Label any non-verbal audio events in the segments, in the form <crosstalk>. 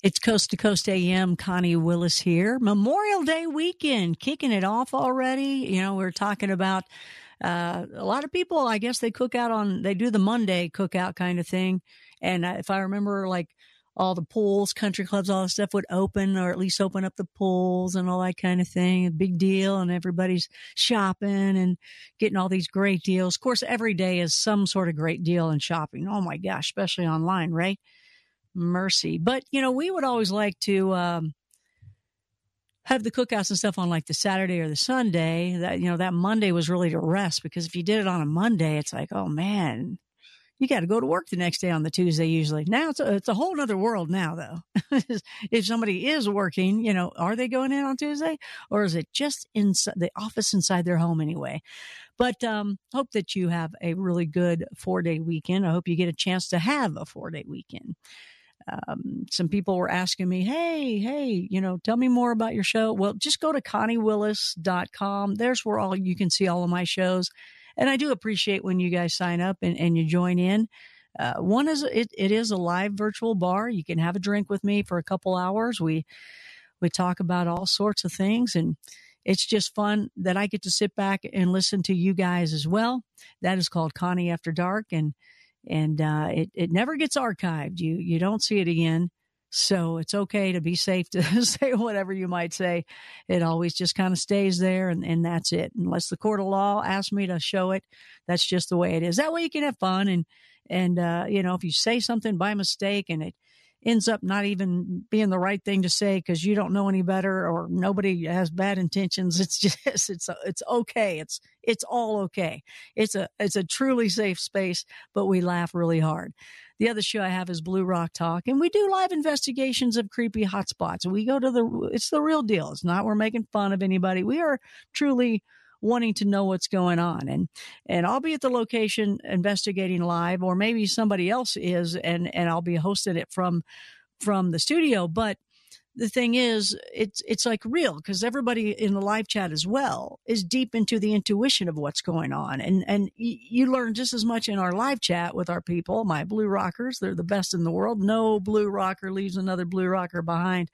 It's Coast to Coast AM. Connie Willis here. Memorial Day weekend, kicking it off already. You know, we're talking about uh, a lot of people. I guess they cook out on. They do the Monday cookout kind of thing. And if I remember, like all the pools, country clubs, all that stuff would open or at least open up the pools and all that kind of thing. A big deal. And everybody's shopping and getting all these great deals. Of course, every day is some sort of great deal in shopping. Oh my gosh, especially online, right? Mercy. But, you know, we would always like to, um, have the cookouts and stuff on like the Saturday or the Sunday. That you know that Monday was really to rest because if you did it on a Monday, it's like, oh man, you got to go to work the next day on the Tuesday usually. Now it's a, it's a whole other world now though. <laughs> if somebody is working, you know, are they going in on Tuesday or is it just in the office inside their home anyway? But um, hope that you have a really good four day weekend. I hope you get a chance to have a four day weekend um, some people were asking me, Hey, hey, you know, tell me more about your show. Well, just go to conniewillis.com. There's where all you can see all of my shows. And I do appreciate when you guys sign up and, and you join in. Uh, one is it, it is a live virtual bar. You can have a drink with me for a couple hours. We we talk about all sorts of things and it's just fun that I get to sit back and listen to you guys as well. That is called Connie After Dark and and uh, it it never gets archived. You you don't see it again. So it's okay to be safe to <laughs> say whatever you might say. It always just kind of stays there and, and that's it. Unless the court of law asks me to show it, that's just the way it is. That way you can have fun and, and, uh, you know, if you say something by mistake and it ends up not even being the right thing to say because you don't know any better or nobody has bad intentions. It's <laughs> just, it's, it's okay. It's, it's all okay. It's a, it's a truly safe space, but we laugh really hard. The other show I have is Blue Rock Talk, and we do live investigations of creepy hotspots. We go to the, it's the real deal. It's not we're making fun of anybody. We are truly wanting to know what's going on. And, and I'll be at the location investigating live, or maybe somebody else is, and, and I'll be hosting it from, from the studio. But the thing is, it's, it's like real because everybody in the live chat as well is deep into the intuition of what's going on. And, and you learn just as much in our live chat with our people, my blue rockers. They're the best in the world. No blue rocker leaves another blue rocker behind.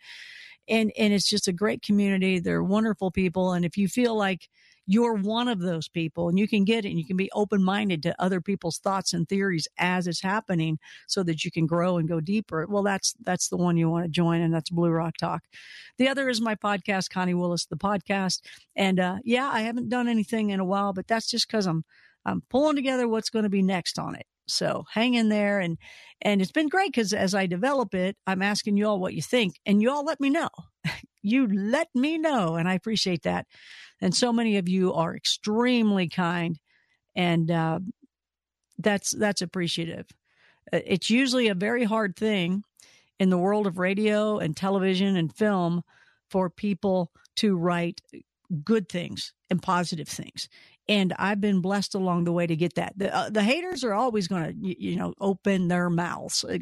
And, and it's just a great community. They're wonderful people. And if you feel like, you're one of those people and you can get it and you can be open minded to other people's thoughts and theories as it's happening so that you can grow and go deeper. Well, that's, that's the one you want to join and that's Blue Rock Talk. The other is my podcast, Connie Willis, the podcast. And, uh, yeah, I haven't done anything in a while, but that's just cause I'm, I'm pulling together what's going to be next on it. So hang in there and, and it's been great because as I develop it, I'm asking you all what you think and you all let me know. <laughs> you let me know. And I appreciate that. And so many of you are extremely kind and, uh, that's, that's appreciative. Uh, it's usually a very hard thing in the world of radio and television and film for people to write good things and positive things and I've been blessed along the way to get that. The, uh, the haters are always going to, you, you, know, open their mouths. Uh,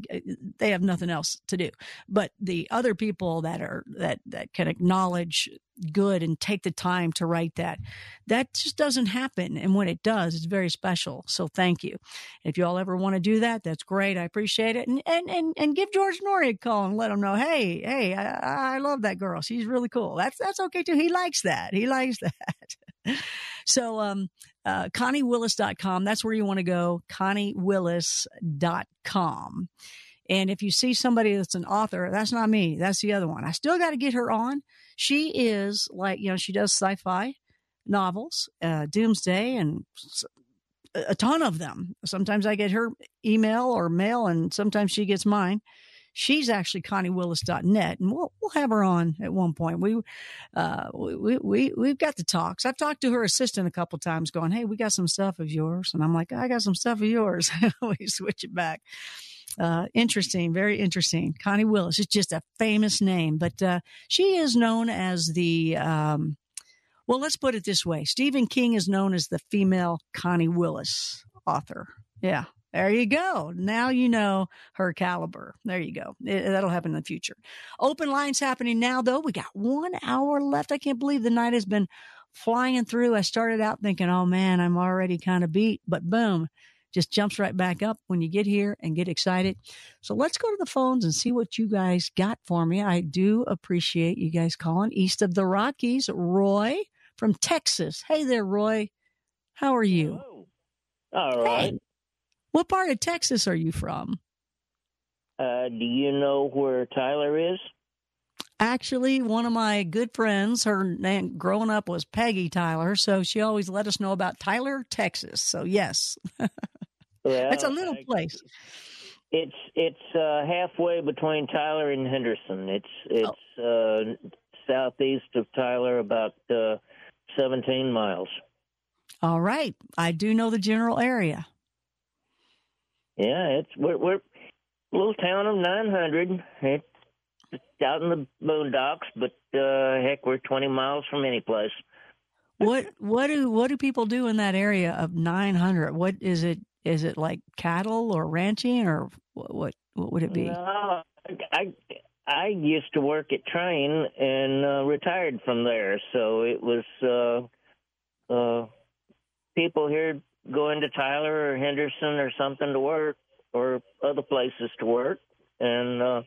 they have nothing else to do. But the other people that are that that can acknowledge good and take the time to write that, that just doesn't happen. And when it does, it's very special. So thank you. If you all ever want to do that, that's great. I appreciate it. And and and, and give George Noory a call and let him know, hey, hey, I, I love that girl. She's really cool. That's that's okay too. He likes that. He likes <laughs> that. So, um, uh, ConnieWillis.com, that's where you want to go. ConnieWillis.com. And if you see somebody that's an author, that's not me. That's the other one. I still got to get her on. She is like, you know, she does sci fi novels, uh, Doomsday, and a ton of them. Sometimes I get her email or mail, and sometimes she gets mine. She's actually ConnieWillis.net, and we'll we'll have her on at one point. We, uh, we we we've got the talks. I've talked to her assistant a couple times, going, "Hey, we got some stuff of yours," and I'm like, "I got some stuff of yours." <laughs> we switch it back. Uh, interesting, very interesting. Connie Willis is just a famous name, but uh, she is known as the. Um, well, let's put it this way: Stephen King is known as the female Connie Willis author. Yeah, there you go. Now you know her caliber. There you go. It, that'll happen in the future. Open lines happening now, though. We got one hour left. I can't believe the night has been flying through. I started out thinking, oh man, I'm already kind of beat, but boom, just jumps right back up when you get here and get excited. So let's go to the phones and see what you guys got for me. I do appreciate you guys calling east of the Rockies. Roy from Texas. Hey there, Roy. How are you? Hello. All right. Hey. What part of Texas are you from? Uh, do you know where Tyler is? Actually, one of my good friends, her name growing up was Peggy Tyler, so she always let us know about Tyler, Texas. So yes, <laughs> well, it's a little place. It's it's uh, halfway between Tyler and Henderson. It's it's oh. uh, southeast of Tyler, about uh, seventeen miles. All right, I do know the general area. Yeah, it's we're we're a little town of nine hundred. It's out in the boondocks, but uh, heck, we're twenty miles from any place. what what do what do people do in that area of nine hundred? What is it? Is it like cattle or ranching or what? What, what would it be? No, I I used to work at Trane and uh, retired from there, so it was uh, uh, people here going to Tyler or Henderson or something to work or other places to work, and uh,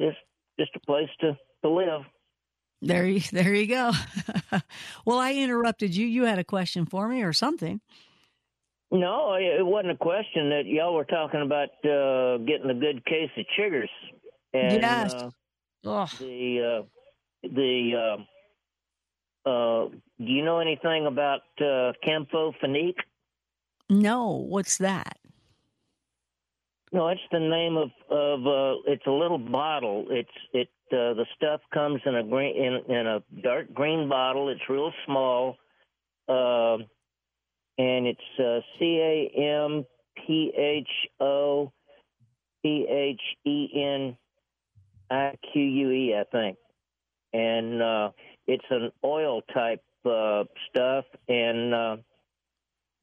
just just a place to to live. There you <laughs> there you go. <laughs> well, I interrupted you. You had a question for me or something. No, it wasn't a question. That y'all were talking about uh, getting a good case of chiggers. And, yes. Uh, the uh, the uh, uh, do you know anything about uh, Campho-Phenique? No, what's that? No, it's the name of of uh, it's a little bottle. It's it uh, the stuff comes in a green in, in a dark green bottle. It's real small, uh, and it's uh, C A M P H O P H E N I Q U E, I think, and uh, it's an oil type uh, stuff, and uh,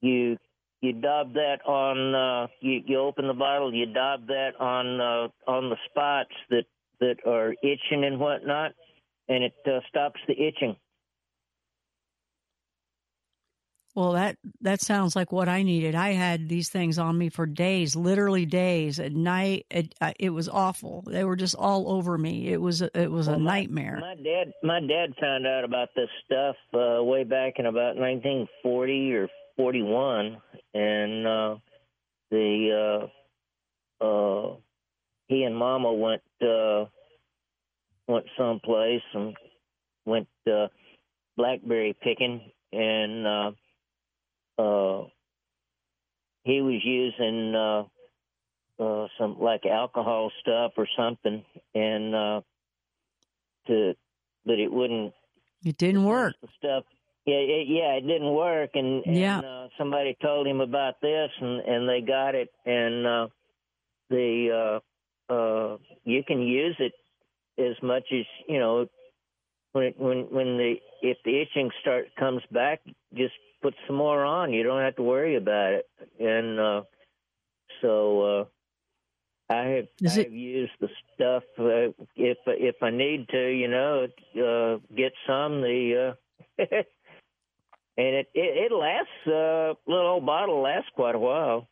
you you dab that on uh, you, you open the bottle, you dab that on uh, on the spots that that are itching and whatnot, and it uh, stops the itching. Well, that that sounds like what I needed. I had these things on me for days, literally days. At night, it, uh, it was awful. They were just all over me. It was it was well, a my, nightmare. My dad my dad found out about this stuff uh, way back in about 1940 or 41, and uh, the uh, uh, he and Mama went uh, went someplace and went uh, blackberry picking, and uh, uh, he was using uh, uh, some like alcohol stuff or something, and uh, to but it wouldn't. It didn't work. The stuff yeah, it, yeah, it didn't work, and, and yeah. uh, somebody told him about this, and and they got it, and uh, the uh, uh, you can use it as much as you know when when when the if the itching start comes back, just put some more on. You don't have to worry about it, and uh, so uh, I have Is I it... have used the stuff uh, if if I need to, you know, uh, get some the. Uh, <laughs> and it it, it lasts. Uh, little old bottle lasts quite a while.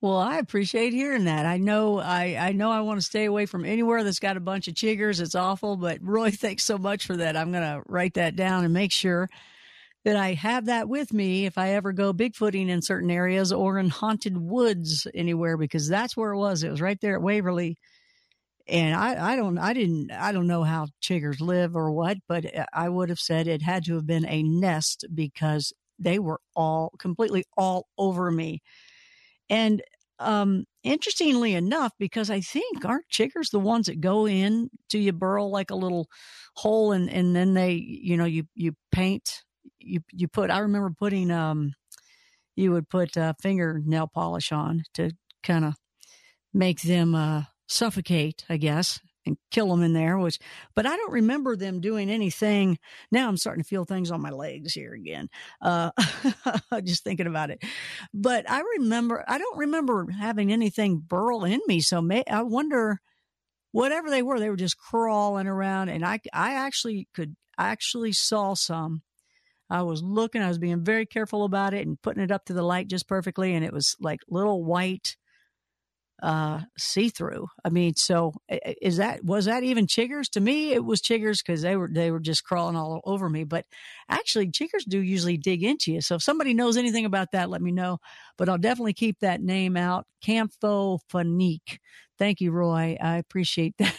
Well, I appreciate hearing that. I know I, I know I want to stay away from anywhere that's got a bunch of chiggers. It's awful, but Roy, <laughs> thanks so much for that. I'm to write that down and make sure that I have that with me if I ever go bigfooting in certain areas or in haunted woods anywhere because that's where it was. It was right there at Waverly and I, I don't, I didn't, I don't know how chiggers live or what, but I would have said it had to have been a nest because they were all completely all over me. And um, interestingly enough, because I think aren't chiggers the ones that go in to you burrow like a little hole and, and then they, you know, you, you paint, you, you put, I remember putting, um, you would put uh, fingernail polish on to kind of make them, uh, suffocate, I guess, and kill them in there. Which, but I don't remember them doing anything. Now I'm starting to feel things on my legs here again. Uh, <laughs> just thinking about it. But I remember, I don't remember having anything burrow in me. So may, I wonder, whatever they were, they were just crawling around, and I, I actually could, I actually saw some. I was looking, I was being very careful about it and putting it up to the light just perfectly. And it was like little white, uh, see through. I mean, so is that, was that even chiggers? To me, it was chiggers because they were, they were just crawling all over me. But actually, chiggers do usually dig into you. So if somebody knows anything about that, let me know. But I'll definitely keep that name out. Campho-phenique. Thank you, Roy. I appreciate <laughs> that.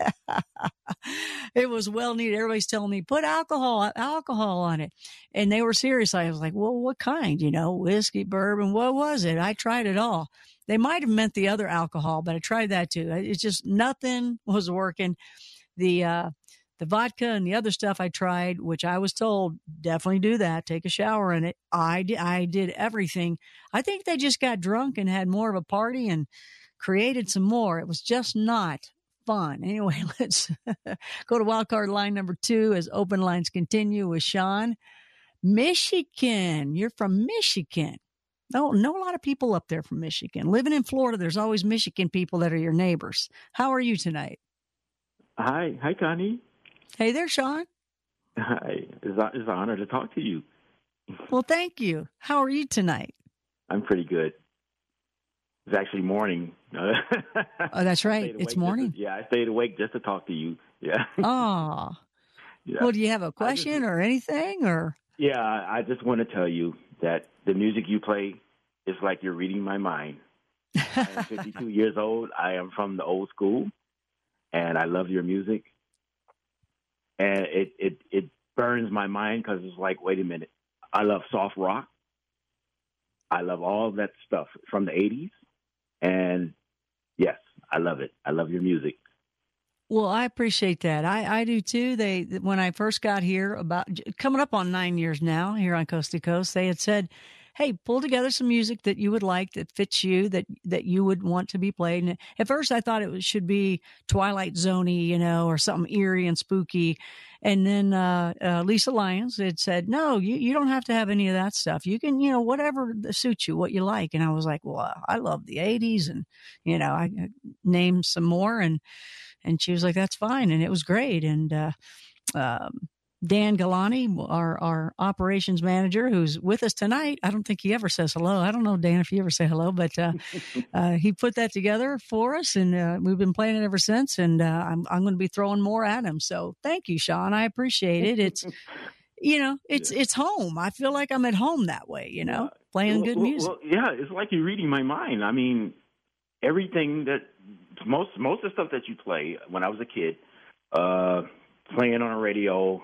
<laughs> it was well needed. Everybody's telling me put alcohol, alcohol on it, and they were serious. I was like, well, what kind? You know, whiskey, bourbon. What was it? I tried it all. They might have meant the other alcohol, but I tried that too. It's just nothing <laughs> was working. The uh, the vodka and the other stuff I tried, which I was told definitely do that, take a shower in it. I I did everything. I think they just got drunk and had more of a party and created some more. It was just not fun. <laughs> Anyway, let's go to wildcard line number two as open lines continue with Sean. Michigan. You're from Michigan. No, know a lot of people up there from Michigan. Living in Florida, there's always Michigan people that are your neighbors. How are you tonight? Hi, hi, Connie. Hey there, Sean. Hi, it's, it's an honor to talk to you. Well, thank you. How are you tonight? I'm pretty good. It's actually morning. <laughs> oh, that's right. It's morning. To, yeah, I stayed awake just to talk to you. <laughs> Yeah. Oh. yeah. Well, do you have a question just, or anything or? Yeah, I just want to tell you that the music you play is like you're reading my mind. I am <laughs> 52 years old. I am from the old school, and I love your music. And it it it burns my mind because it's like, wait a minute, I love soft rock. I love all that stuff from the 80s. And yes, I love it. I love your music. Well, I appreciate that. I, I do too. They when I first got here about coming up on nine years now here on Coast to Coast, they had said, "Hey, pull together some music that you would like that fits you that that you would want to be played." And at first, I thought it should be Twilight Zoney, you know, or something eerie and spooky. And then uh, uh, Lisa Lyons had said, "No, you you don't have to have any of that stuff. You can, you know, whatever suits you, what you like." And I was like, "Well, I love the '80s," and you know, I, I named some more, and and she was like, "That's fine," and it was great. And uh, um, Dan Galani, our our operations manager, who's with us tonight. I don't think he ever says hello. I don't know, Dan, if you ever say hello, but uh, <laughs> uh, he put that together for us, and uh, we've been playing it ever since. And uh, I'm I'm going to be throwing more at him. So thank you, Sean. I appreciate it. It's <laughs> you know, it's it's home. I feel like I'm at home that way. You know, playing well, good music. Well, yeah, it's like you're reading my mind. I mean, everything that most most of the stuff that you play when I was a kid. Playing on a radio,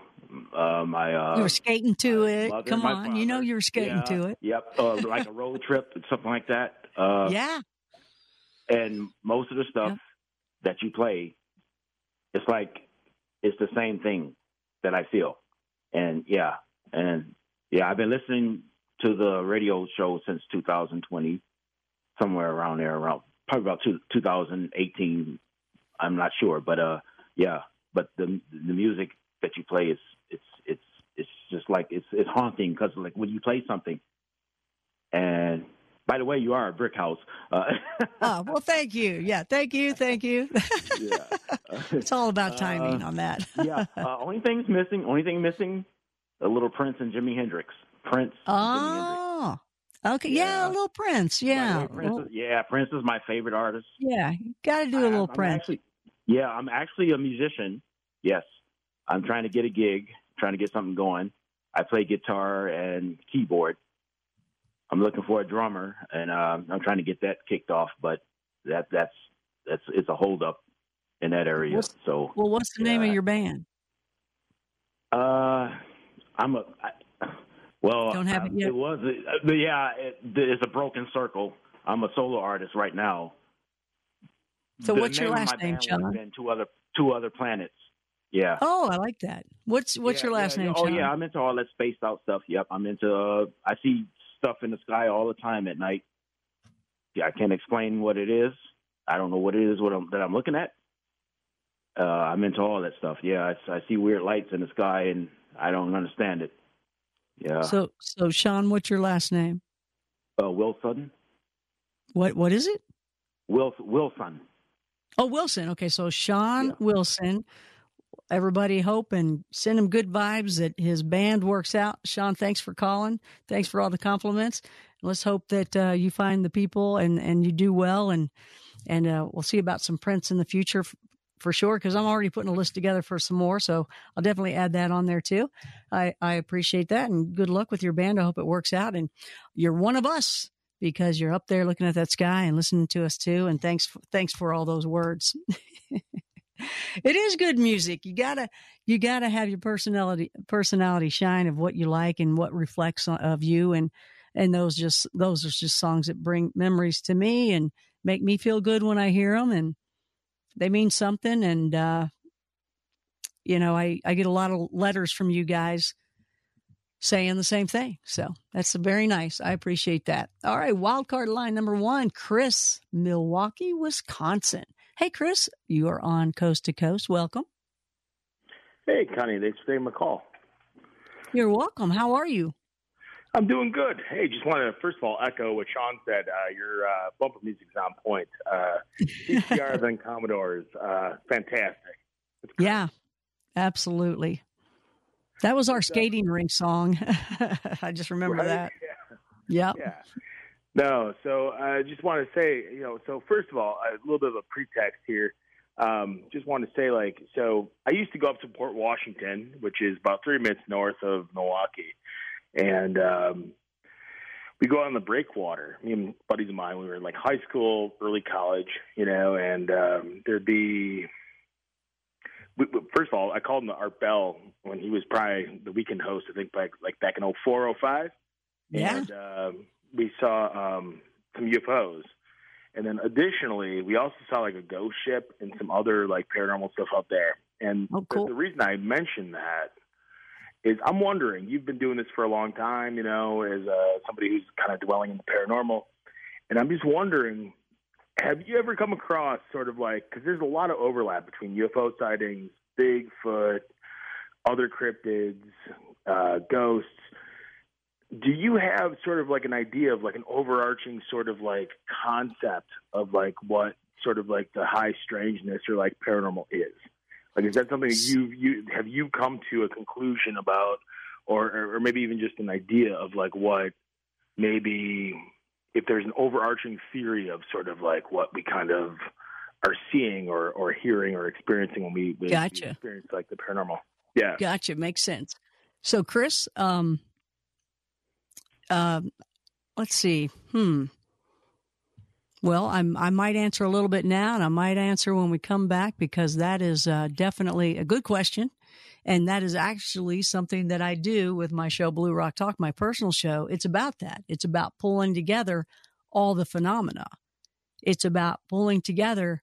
uh, my uh, you were skating to it. Come on, father. you know you were skating yeah, to it. Yep, uh, like a road trip, or <laughs> something like that. Uh, yeah. And most of the stuff yep. that you play, it's like it's the same thing that I feel. And yeah, and yeah, I've been listening to the radio show since 2020, somewhere around there, around probably about two, 2018. I'm not sure, but uh, yeah, but the the music that you play is it's it's it's just like it's it's haunting because like when you play something and by the way, you are a brick house. Uh, <laughs> oh, well, thank you. Yeah, thank you, thank you. yeah, <laughs> it's all about timing uh, on that. yeah, uh, <laughs> only thing's missing. Only thing missing, a little Prince and Jimi Hendrix. Prince. Oh, okay. Yeah. yeah. a little Prince. Yeah, way, Prince is, yeah. Prince is my favorite artist. Yeah, got to do a little I, Prince. Actually, yeah, I'm actually a musician. Yes, I'm trying to get a gig, trying to get something going. I play guitar and keyboard. I'm looking for a drummer, and uh, I'm trying to get that kicked off. But that that's that's it's a holdup in that area. What's, so, well, what's the name of your band? Uh, I'm a. I, well, don't have it yet. It was, uh, yeah. It, it's a broken circle. I'm a solo artist right now. So, the what's your last name, Sean? Been two other two other planets. Yeah. Oh, I like that. What's what's yeah, your last yeah, name? Oh yeah, I'm into all that spaced out stuff. Yep, I'm into. Uh, I see stuff in the sky all the time at night. Yeah, I can't explain what it is. I don't know what it is what I'm, that I'm looking at. Uh, I'm into all that stuff. Yeah, I, I see weird lights in the sky, and I don't understand it. Yeah. So, so Sean, what's your last name? Uh, Wilson. What What is it? Will Wilson. Oh, Wilson. Okay, so Sean yeah. Wilson. everybody hope and send him good vibes that his band works out. Sean, thanks for calling. Thanks for all the compliments. Let's hope that uh, you find the people and, and you do well. And, and uh, we'll see about some Prince in the future f- for sure, because I'm already putting a list together for some more. So I'll definitely add that on there too. I, I appreciate that and good luck with your band. I hope it works out. And you're one of us because you're up there looking at that sky and listening to us too. And thanks, for, thanks for all those words. <laughs> it is good music. You gotta, you gotta have your personality, personality shine of what you like and what reflects of you. And, and those just, those are just songs that bring memories to me and make me feel good when I hear them. And they mean something. And, uh, you know, I, I get a lot of letters from you guys saying the same thing. So that's very nice. I appreciate that. All right. Wild card line number one, Chris, Milwaukee, Wisconsin. Hey, Chris, you are on Coast to Coast. Welcome. Hey, Connie. Thanks for taking my call. You're welcome. How are you? I'm doing good. Hey, just wanted to first of all echo what Sean said. Uh, your uh, bumper music's on point. Uh, <laughs> CCR then Commodores, uh, fantastic. Yeah, absolutely. That was our skating rink song. <laughs> I just remember right? that. Yeah. Yep. Yeah. No, so I just want to say, you know, so first of all, a little bit of a pretext here. Um, just want to say, like, so I used to go up to Port Washington, which is about three minutes north of Milwaukee, and um, we go out on the breakwater. Me and buddies of mine, we were in like high school, early college, you know, and um, there'd be. We, first of all, I called him the Art Bell when he was probably the weekend host. I think back like back in 04, 05. Yeah. And um, we saw um, some UFOs. And then additionally, we also saw like a ghost ship and some other like paranormal stuff up there. And oh, cool. the, the reason I mentioned that is I'm wondering, you've been doing this for a long time, you know, as uh, somebody who's kind of dwelling in the paranormal. And I'm just wondering, have you ever come across sort of like, because there's a lot of overlap between UFO sightings, Bigfoot, other cryptids, uh, ghosts do you have sort of like an idea of like an overarching sort of like concept of like what sort of like the high strangeness or like paranormal is? Like, is that something that you you have you come to a conclusion about, or or maybe even just an idea of like what maybe if there's an overarching theory of sort of like what we kind of are seeing or or hearing or experiencing when we, we, gotcha. we experience like the paranormal. Yeah, gotcha. Makes sense. So, Chris, um, uh, let's see. Hmm. Well, I'm, I might answer a little bit now, and I might answer when we come back because that is uh, definitely a good question. And that is actually something that I do with my show, Blue Rock Talk, my personal show. It's about that. It's about pulling together all the phenomena. It's about pulling together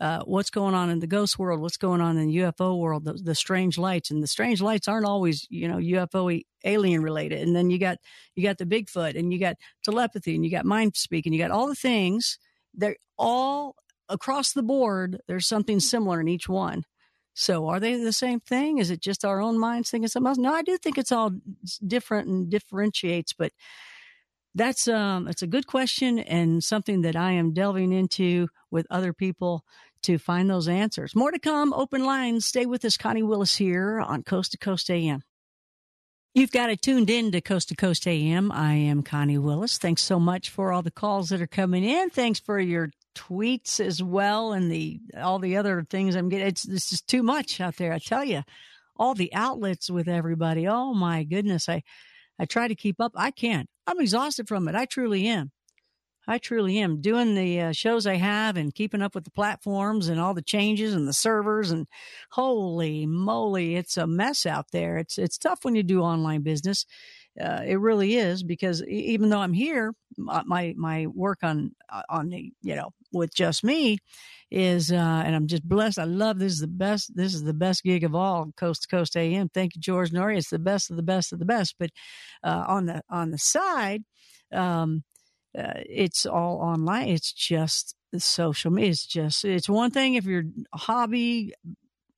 uh, what's going on in the ghost world, what's going on in the UFO world, the, the, strange lights, and the strange lights aren't always, you know, UFO alien related. And then you got you got the Bigfoot, and you got telepathy, and you got mind speak, and you got all the things. They're all across the board. There's something similar in each one. So are they the same thing? Is it just our own minds thinking something else? No, I do think it's all different and differentiates, but that's um a good question and something that I am delving into with other people to find those answers. More to come, open lines. Stay with us, Connie Willis here on Coast to Coast AM. You've got it tuned in to Coast to Coast AM. I am Connie Willis. Thanks so much for all the calls that are coming in. Thanks for your tweets as well and the all the other things I'm getting. It's this is too much out there. I tell you, all the outlets with everybody. Oh my goodness, I I try to keep up. I can't. I'm exhausted from it. I truly am. I truly am doing the uh, shows I have and keeping up with the platforms and all the changes and the servers and holy moly, it's a mess out there. It's it's tough when you do online business. Uh, it really is because even though I'm here, my my work on uh, on the you know with just me is uh, and I'm just blessed. I love this is the best. This is the best gig of all, coast to coast AM. Thank you, George Noory. It's the best of the best of the best. But uh, on the on the side. Um, uh, it's all online. It's just social media. It's just, it's one thing if you're a hobby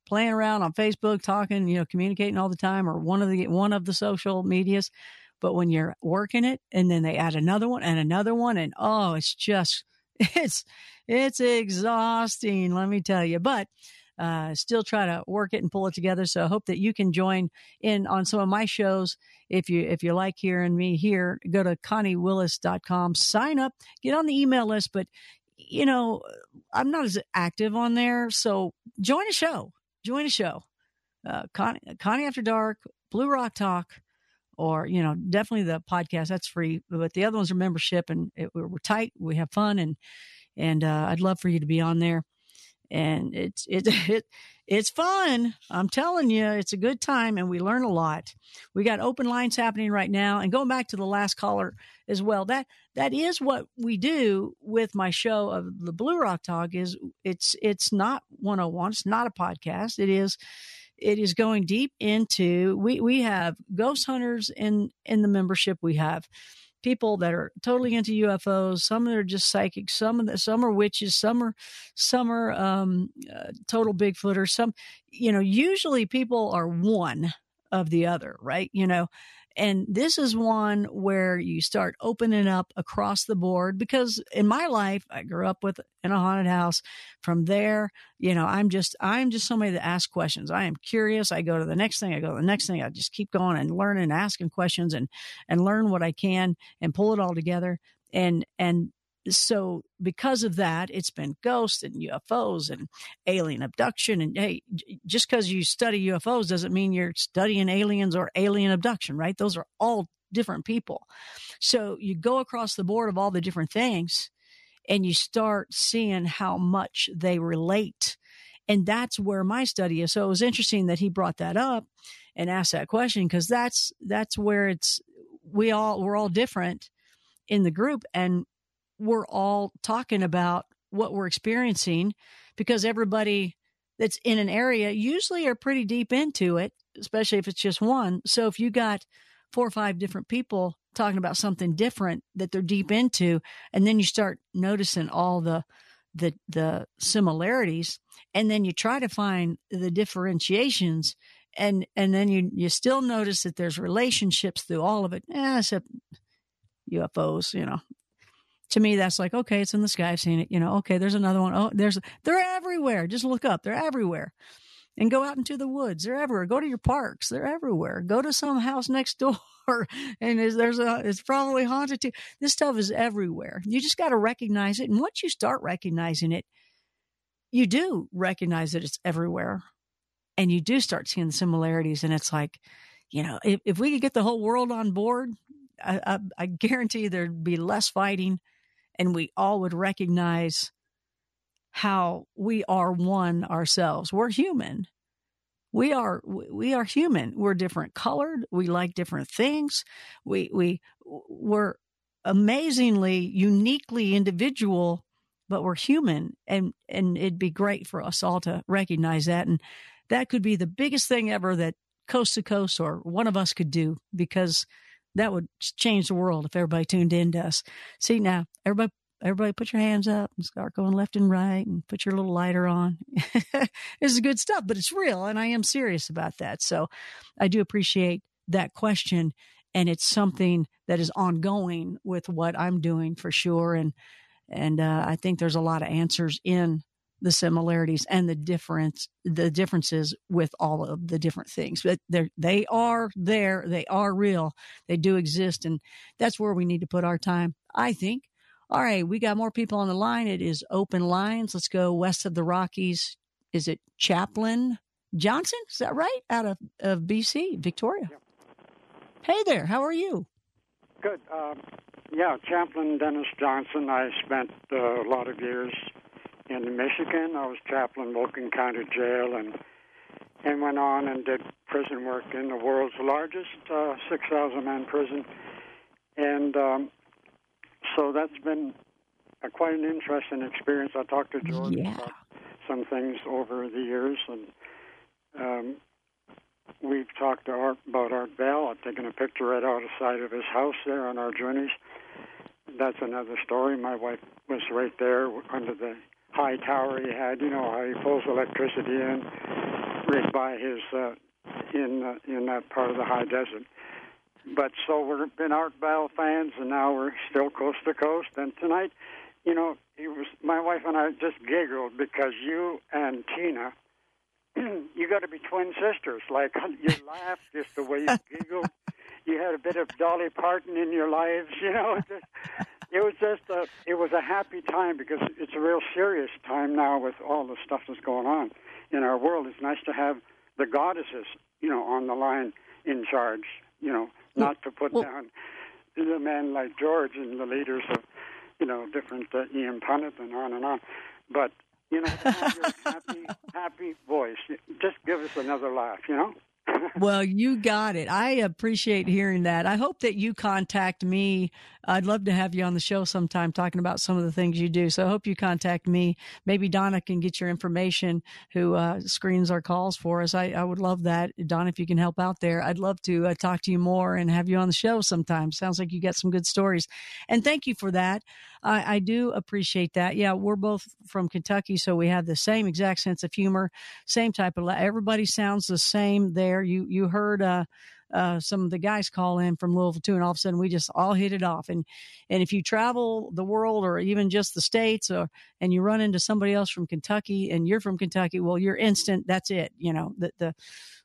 playing around on Facebook, talking, you know, communicating all the time or one of the, one of the social medias. But when you're working it and then they add another one and another one and oh, it's just, <laughs> it's, it's exhausting. Let me tell you. But, Uh, still try to work it and pull it together. So I hope that you can join in on some of my shows. If you if you like hearing me here, go to conniewillis.com, sign up, get on the email list. But you know, I'm not as active on there, so join a show. Join a show. Uh, Connie, Connie After Dark, Blue Rock Talk or you know definitely the podcast that's free but the other ones are membership and it, we're tight we have fun and and uh, i'd love for you to be on there. And it's it, <laughs> it it's fun i'm telling you it's a good time and we learn a lot. We got open lines happening right now and going back to the last caller as well that that is what we do with my show of the blue rock talk is it's it's not 101 it's not a podcast it is it is going deep into we we have ghost hunters in in the membership we have. People that are totally into UFOs some that are just psychic. Some of the, some are witches. Some are some are um, uh, total bigfooters. Some you know usually people are one of the other right? You know and this is one where you start opening up across the board because in my life, I grew up with in a haunted house. From there, you know, I'm just, I'm just somebody that asks questions. I am curious. I go to the next thing. I go to the next thing. I just keep going and learning and asking questions and, and learn what I can and pull it all together. And, and so because of that, it's been ghosts and UFOs and alien abduction. And hey, just because you study UFOs doesn't mean you're studying aliens or alien abduction, right? Those are all different people. So you go across the board of all the different things and you start seeing how much they relate. And that's where my study is. So it was interesting that he brought that up and asked that question because that's that's where it's we all we're all different in the group and we're all talking about what we're experiencing because everybody that's in an area usually are pretty deep into it, especially if it's just one. So if you got four or five different people talking about something different that they're deep into, and then you start noticing all the the the similarities, and then you try to find the differentiations, and and then you you still notice that there's relationships through all of it. Eh, except UFOs, you know, to me, that's like, okay, it's in the sky. I've seen it. You know, okay, there's another one. Oh, there's, they're everywhere. Just look up. They're everywhere. And go out into the woods. They're everywhere. Go to your parks. They're everywhere. Go to some house next door. <laughs> and is, there's a, it's probably haunted too. This stuff is everywhere. You just got to recognize it. And once you start recognizing it, you do recognize that it's everywhere. And you do start seeing the similarities. And it's like, you know, if, if we could get the whole world on board, I, I, I guarantee there'd be less fighting and we all would recognize how we are one ourselves. We're human. We are we are human. We're different colored. We like different things. We we we're amazingly uniquely individual, but we're human and and it'd be great for us all to recognize that and that could be the biggest thing ever that coast to coast or one of us could do because that would change the world if everybody tuned in to us. See now, everybody everybody put your hands up and start going left and right and put your little lighter on. <laughs> this is good stuff, but it's real and I am serious about that. So I do appreciate that question and it's something that is ongoing with what I'm doing for sure and and uh, I think there's a lot of answers in the similarities and the difference the differences with all of the different things. But they they are there they are real they do exist and that's where we need to put our time i think. All right we got more people on the line. It is open lines. Let's go west of the rockies. Is it chaplain johnson? Is that right? Out of, of bc victoria. Yep. hey there how are you? Good um, yeah chaplain dennis johnson. I spent uh, a lot of years in Michigan. I was chaplain Wilkin County Jail and and went on and did prison work in the world's largest uh, 6,000 man prison. And um, so that's been a, quite an interesting experience. I talked to George yeah. about some things over the years, and um, we've talked to Art, about Art Bell. I've taken a picture right outside of his house there on our journeys. That's another story. My wife was right there under the high tower he had. You know how he pulls electricity in right by his uh, in uh, in that part of the high desert. But so we've been Art Bell fans, and now we're still coast to coast. And tonight, you know, it was my wife and I just giggled because you and Tina <clears throat> you got to be twin sisters. Like <laughs> you laughed just the way you giggled. <laughs> You had a bit of Dolly Parton in your lives, you know. <laughs> It was just a, it was a happy time because it's a real serious time now with all the stuff that's going on in our world. It's nice to have the goddesses, you know, on the line in charge. You know, not to put well, down the men like George and the leaders of, you know, different uh, Ian Punnett and on and on. But you know, have your <laughs> happy, happy voice. Just give us another laugh, you know well, you got it. I appreciate hearing that. I hope that you contact me. I'd love to have you on the show sometime talking about some of the things you do. So I hope you contact me. Maybe Donna can get your information who uh, screens our calls for us. I, I, would love that. Donna, if you can help out there, I'd love to uh, talk to you more and have you on the show sometime. Sounds like you got some good stories. And thank you for that. I, I do appreciate that. Yeah, we're both from Kentucky, so we have the same exact sense of humor, same type of, everybody sounds the same there. You, you heard, uh, uh, some of the guys call in from Louisville too, and all of a sudden we just all hit it off. And and if you travel the world or even just the states, or and you run into somebody else from Kentucky and you're from Kentucky, well, you're instant. That's it. You know the the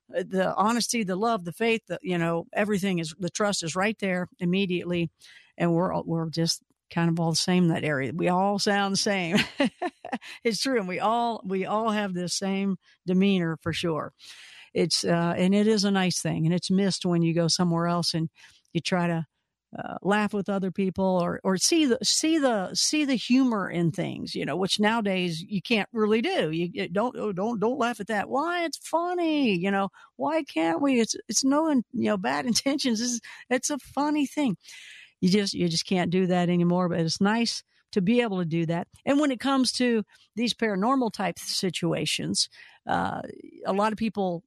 the honesty, the love, the faith, the, you know everything is the trust is right there immediately, and we're we're just kind of all the same in that area. We all sound the same. <laughs> it's true. And we all, we all have the same demeanor for sure. It's, uh, and it is a nice thing and it's missed when you go somewhere else and you try to, uh, laugh with other people or or see the see the see the humor in things you know which nowadays you can't really do. You don't oh, don't don't laugh at that. Why? It's funny you know. Why can't we? It's it's no you know bad <laughs> intentions. It's, it's a funny thing. You just you just can't do that anymore. But it's nice to be able to do that. And when it comes to these paranormal type situations, uh, a lot of people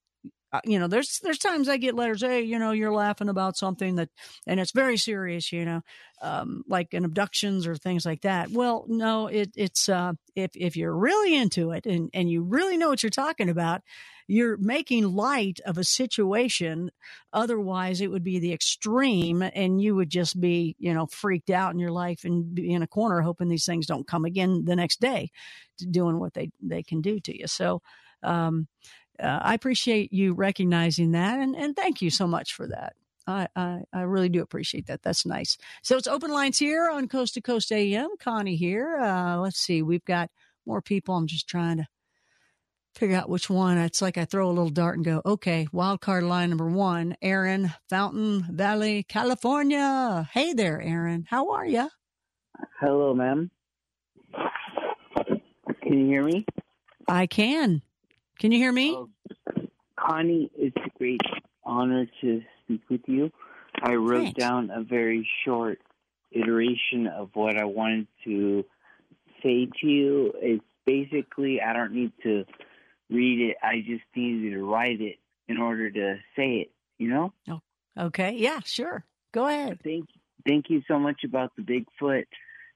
you know, there's there's times I get letters, hey, you know, you're laughing about something that, and it's very serious, you know, um, like an abductions or things like that. Well, no, it, it's uh, if if you're really into it and and you really know what you're talking about, you're making light of a situation. Otherwise, it would be the extreme, and you would just be, you know, freaked out in your life and be in a corner hoping these things don't come again the next day, doing what they they can do to you. So. Um, uh, I appreciate you recognizing that, and, and thank you so much for that. I, I, I, really do appreciate that. That's nice. So it's open lines here on Coast to Coast AM. Connie here. Uh, let's see. We've got more people. I'm just trying to figure out which one. It's like I throw a little dart and go, okay, wild card line number one, Aaron, Fountain Valley, California. Hey there, Aaron. How are you? Hello, ma'am. Can you hear me? I can. Can you hear me? Uh, Connie, it's a great honor to speak with you. I wrote Thanks. down a very short iteration of what I wanted to say to you. It's basically, I don't need to read it, I just needed to write it in order to say it, you know? Oh, okay. Yeah, sure. Go ahead. Thank, thank you so much about the Bigfoot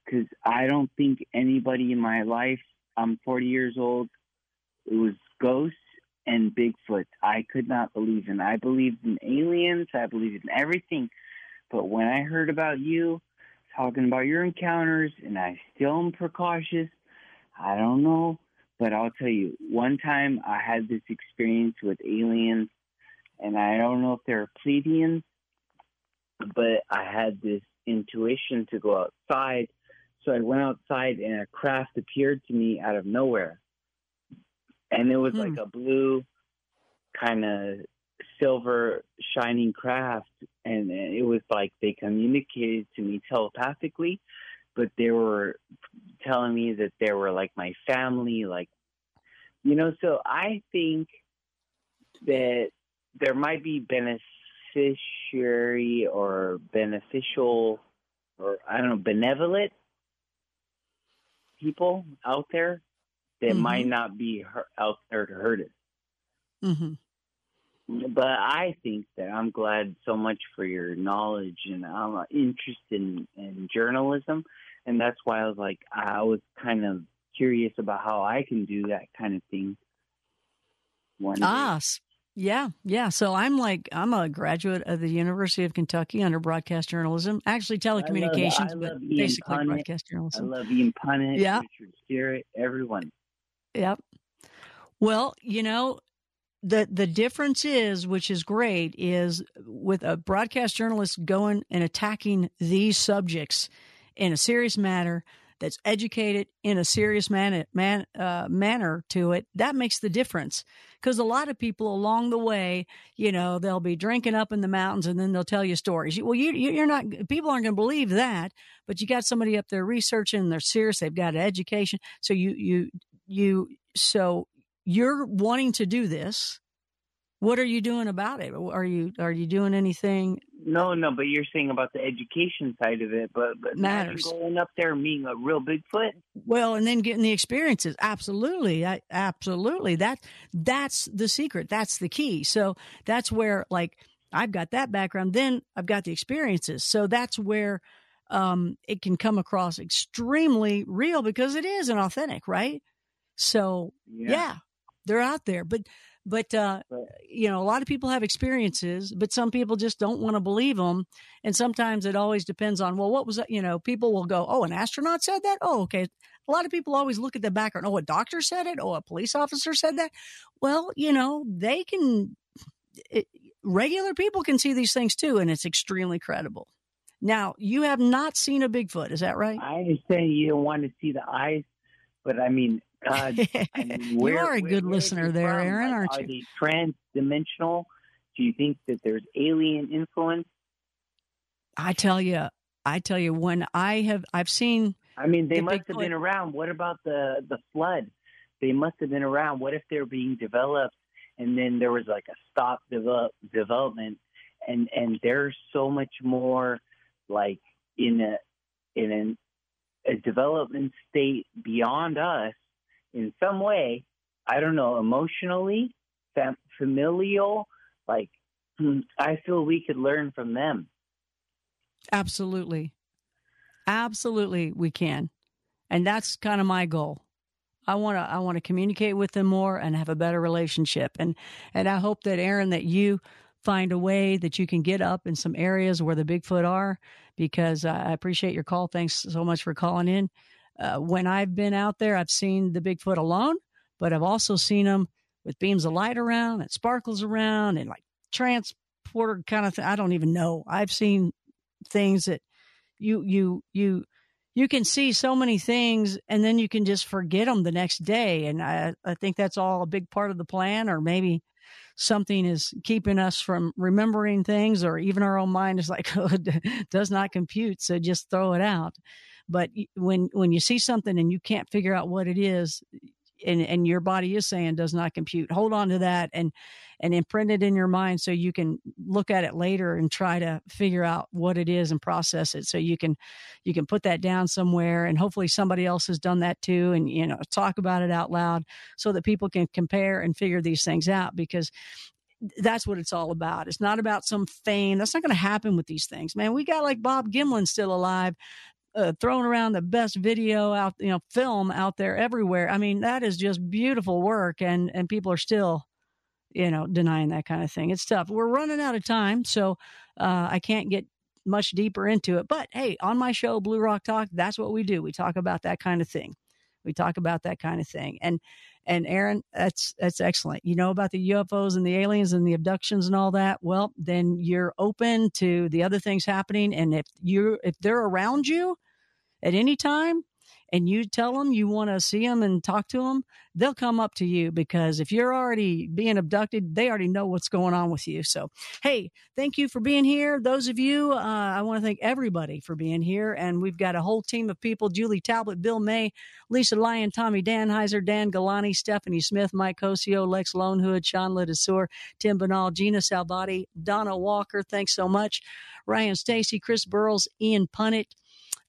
because I don't think anybody in my life, I'm 40 years old, it was ghosts and Bigfoot. I could not believe in. I believed in aliens. I believed in everything. But when I heard about you talking about your encounters, and I still am precautious, I don't know. But I'll tell you, one time I had this experience with aliens, and I don't know if they're Pleiadians, but I had this intuition to go outside. So I went outside, and a craft appeared to me out of nowhere and it was hmm. like a blue kind of silver shining craft and it was like they communicated to me telepathically but they were telling me that they were like my family like you know so i think that there might be beneficiary or beneficial or i don't know benevolent people out there that mm-hmm. might not be out there to hurt us. Mm-hmm. But I think that I'm glad so much for your knowledge and I'm interested in, in journalism, and that's why I was like I was kind of curious about how I can do that kind of thing. One ah, day. Yeah, yeah. So I'm like I'm a graduate of the University of Kentucky under broadcast journalism, actually telecommunications, I love, I love but basically Punnett. broadcast journalism. I love Ian Punnett, yeah. Richard Syrett, everyone. Yep. Well, you know, the the difference is, which is great, is with a broadcast journalist going and attacking these subjects in a serious manner that's educated in a serious man, man, uh, manner to it, that makes the difference. Because a lot of people along the way, you know, they'll be drinking up in the mountains and then they'll tell you stories. Well, you, you're not, people aren't going to believe that, but you got somebody up there researching, they're serious, they've got an education. So you, you, you, so you're wanting to do this. What are you doing about it? Are you, are you doing anything no, no, but you're saying about the education side of it, but, but matters going up there meeting a real Bigfoot. Well, and then getting the experiences. Absolutely, I, absolutely. That that's the secret. That's the key. So that's where like I've got that background. Then I've got the experiences. So that's where um, it can come across extremely real because it is an authentic, right? So yeah. yeah, they're out there, but but, uh, you know, a lot of people have experiences, but some people just don't want to believe them. And sometimes it always depends on, well, what was that? You know, people will go, oh, an astronaut said that? Oh, okay. A lot of people always look at the background. Oh, a doctor said it. Oh, a police officer said that. Well, you know, they can, it, regular people can see these things too, and it's extremely credible. Now, you have not seen a Bigfoot, is that right? I understand you don't want to see the eyes, but I mean, God, <laughs> I mean, where, you are a good where listener there, from? Aaron, aren't are you? they trans-dimensional? Do you think that there's alien influence? I tell you, I tell you, when I have, I've seen. I mean, they the must have been around. What about the the flood? They must have been around. What if they're being developed, and then there was like a stop develop, development, and and they're so much more like in a in an, a development state beyond us in some way. I don't know, emotionally, fam- familial. Like hmm, I feel we could learn from them. Absolutely. Absolutely we can. And that's kind of my goal. I want to I want to communicate with them more and have a better relationship. And and I hope that Aaron that you find a way that you can get up in some areas where the Bigfoot are because I appreciate your call. Thanks so much for calling in. Uh, when I've been out there, I've seen the Bigfoot alone, but I've also seen them with beams of light around and sparkles around and like transporter kind of thing. I don't even know. I've seen things that you you you you can see so many things and then you can just forget them the next day and i i think that's all a big part of the plan or maybe something is keeping us from remembering things or even our own mind is like <laughs> oh, does not compute so just throw it out. But when when you see something and you can't figure out what it is and and your body is saying does not compute hold on to that and and imprint it in your mind so you can look at it later and try to figure out what it is and process it so you can you can put that down somewhere and hopefully somebody else has done that too and you know talk about it out loud so that people can compare and figure these things out because that's what it's all about. It's not about some fame. That's not going to happen with these things, man. We got like Bob Gimlin still alive, uh, throwing around the best video out, you know, film out there everywhere. I mean, that is just beautiful work, and and people are still, you know, denying that kind of thing. It's tough. We're running out of time, so uh, I can't get much deeper into it. But hey, on my show, Blue Rock Talk, that's what we do. We talk about that kind of thing. We talk about that kind of thing, and and Aaron, that's that's excellent. You know about the UFOs and the aliens and the abductions and all that. Well, then you're open to the other things happening, and if you if they're around you at any time, and you tell them you want to see them and talk to them, they'll come up to you because if you're already being abducted, they already know what's going on with you. So, hey, thank you for being here. Those of you, uh, I want to thank everybody for being here. And we've got a whole team of people Julie Talbot, Bill May, Lisa Lyon, Tommy Danheiser, Dan Galani, Stephanie Smith, Mike Cosio, Lex Lonehood, Sean Ledesur, Tim Banal, Gina Salvati, Donna Walker. Thanks so much. Ryan Stacy, Chris Burrows, Ian Punnett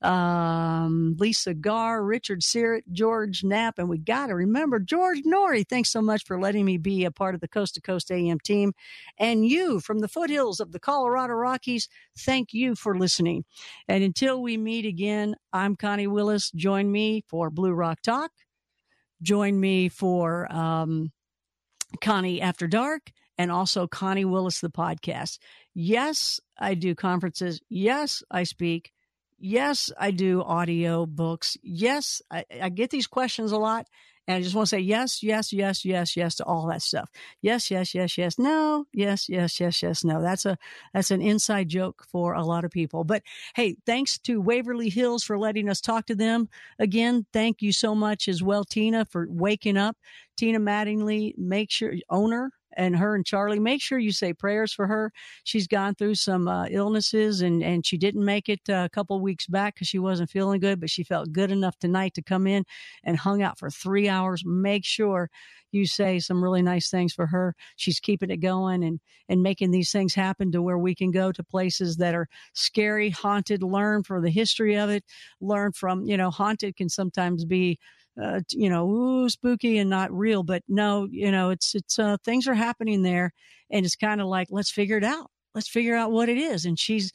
um, Lisa Garr, Richard Syrett, George Knapp, and we got to remember George Noory. Thanks so much for letting me be a part of the Coast to Coast AM team. And you from the foothills of the Colorado Rockies, thank you for listening. And until we meet again, I'm Connie Willis. Join me for Blue Rock Talk. Join me for um, Connie After Dark and also Connie Willis, the podcast. Yes, I do conferences. Yes, I speak. Yes, I do audio books. Yes, I, I, get these questions a lot, And I just want to say yes, yes, yes, yes, yes to all that stuff. Yes, yes, yes, yes, no, yes, yes, yes, yes, no. That's a that's an inside joke for a lot of people. But hey, thanks to Waverly Hills for letting us talk to them again. Thank you so much as well, Tina, for waking up. Tina Mattingly, make sure owner and her and Charlie, make sure you say prayers for her. She's gone through some uh, illnesses and, and she didn't make it uh, a couple weeks back because she wasn't feeling good, but she felt good enough tonight to come in and hung out for three hours. Make sure you say some really nice things for her. She's keeping it going and, and making these things happen to where we can go to places that are scary, haunted, learn from the history of it, learn from, you know, haunted can sometimes be uh, you know, ooh, spooky and not real. But no, you know, it's it's uh, things are happening there, and it's kind of like let's figure it out. Let's figure out what it is. And she's,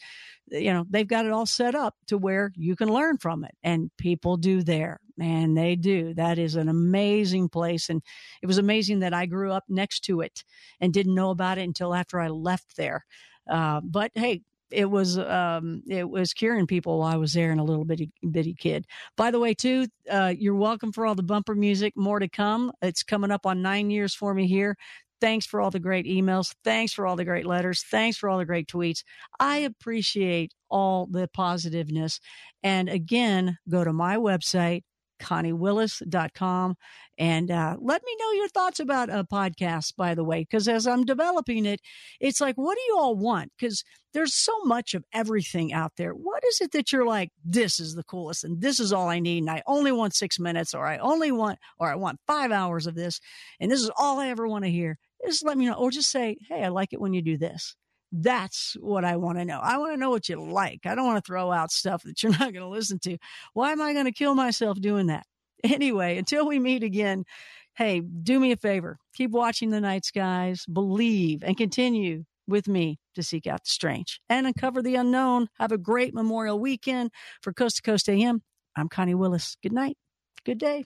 you know, they've got it all set up to where you can learn from it, and people do there, man, they do. That is an amazing place, and it was amazing that I grew up next to it and didn't know about it until after I left there. Uh, but hey, it was um, it was curing people while I was there and a little bitty bitty kid. By the way, too, uh, you're welcome for all the bumper music. More to come. It's coming up on nine years for me here. Thanks for all the great emails. Thanks for all the great letters. Thanks for all the great tweets. I appreciate all the positiveness. And again, go to my website, conniewillis.com. And uh, let me know your thoughts about a podcast, by the way, because as I'm developing it, it's like, what do you all want? Because there's so much of everything out there. What is it that you're like, this is the coolest and this is all I need and I only want six minutes or I only want, or I want five hours of this and this is all I ever want to hear? Just let me know or just say, hey, I like it when you do this. That's what I want to know. I want to know what you like. I don't want to throw out stuff that you're <laughs> not going to listen to. Why am I going to kill myself doing that? <laughs> Anyway, until we meet again, hey, do me a favor. Keep watching the night skies, believe, and continue with me to seek out the strange and uncover the unknown. Have a great Memorial weekend for Coast to Coast AM. I'm Connie Willis. Good night. Good day.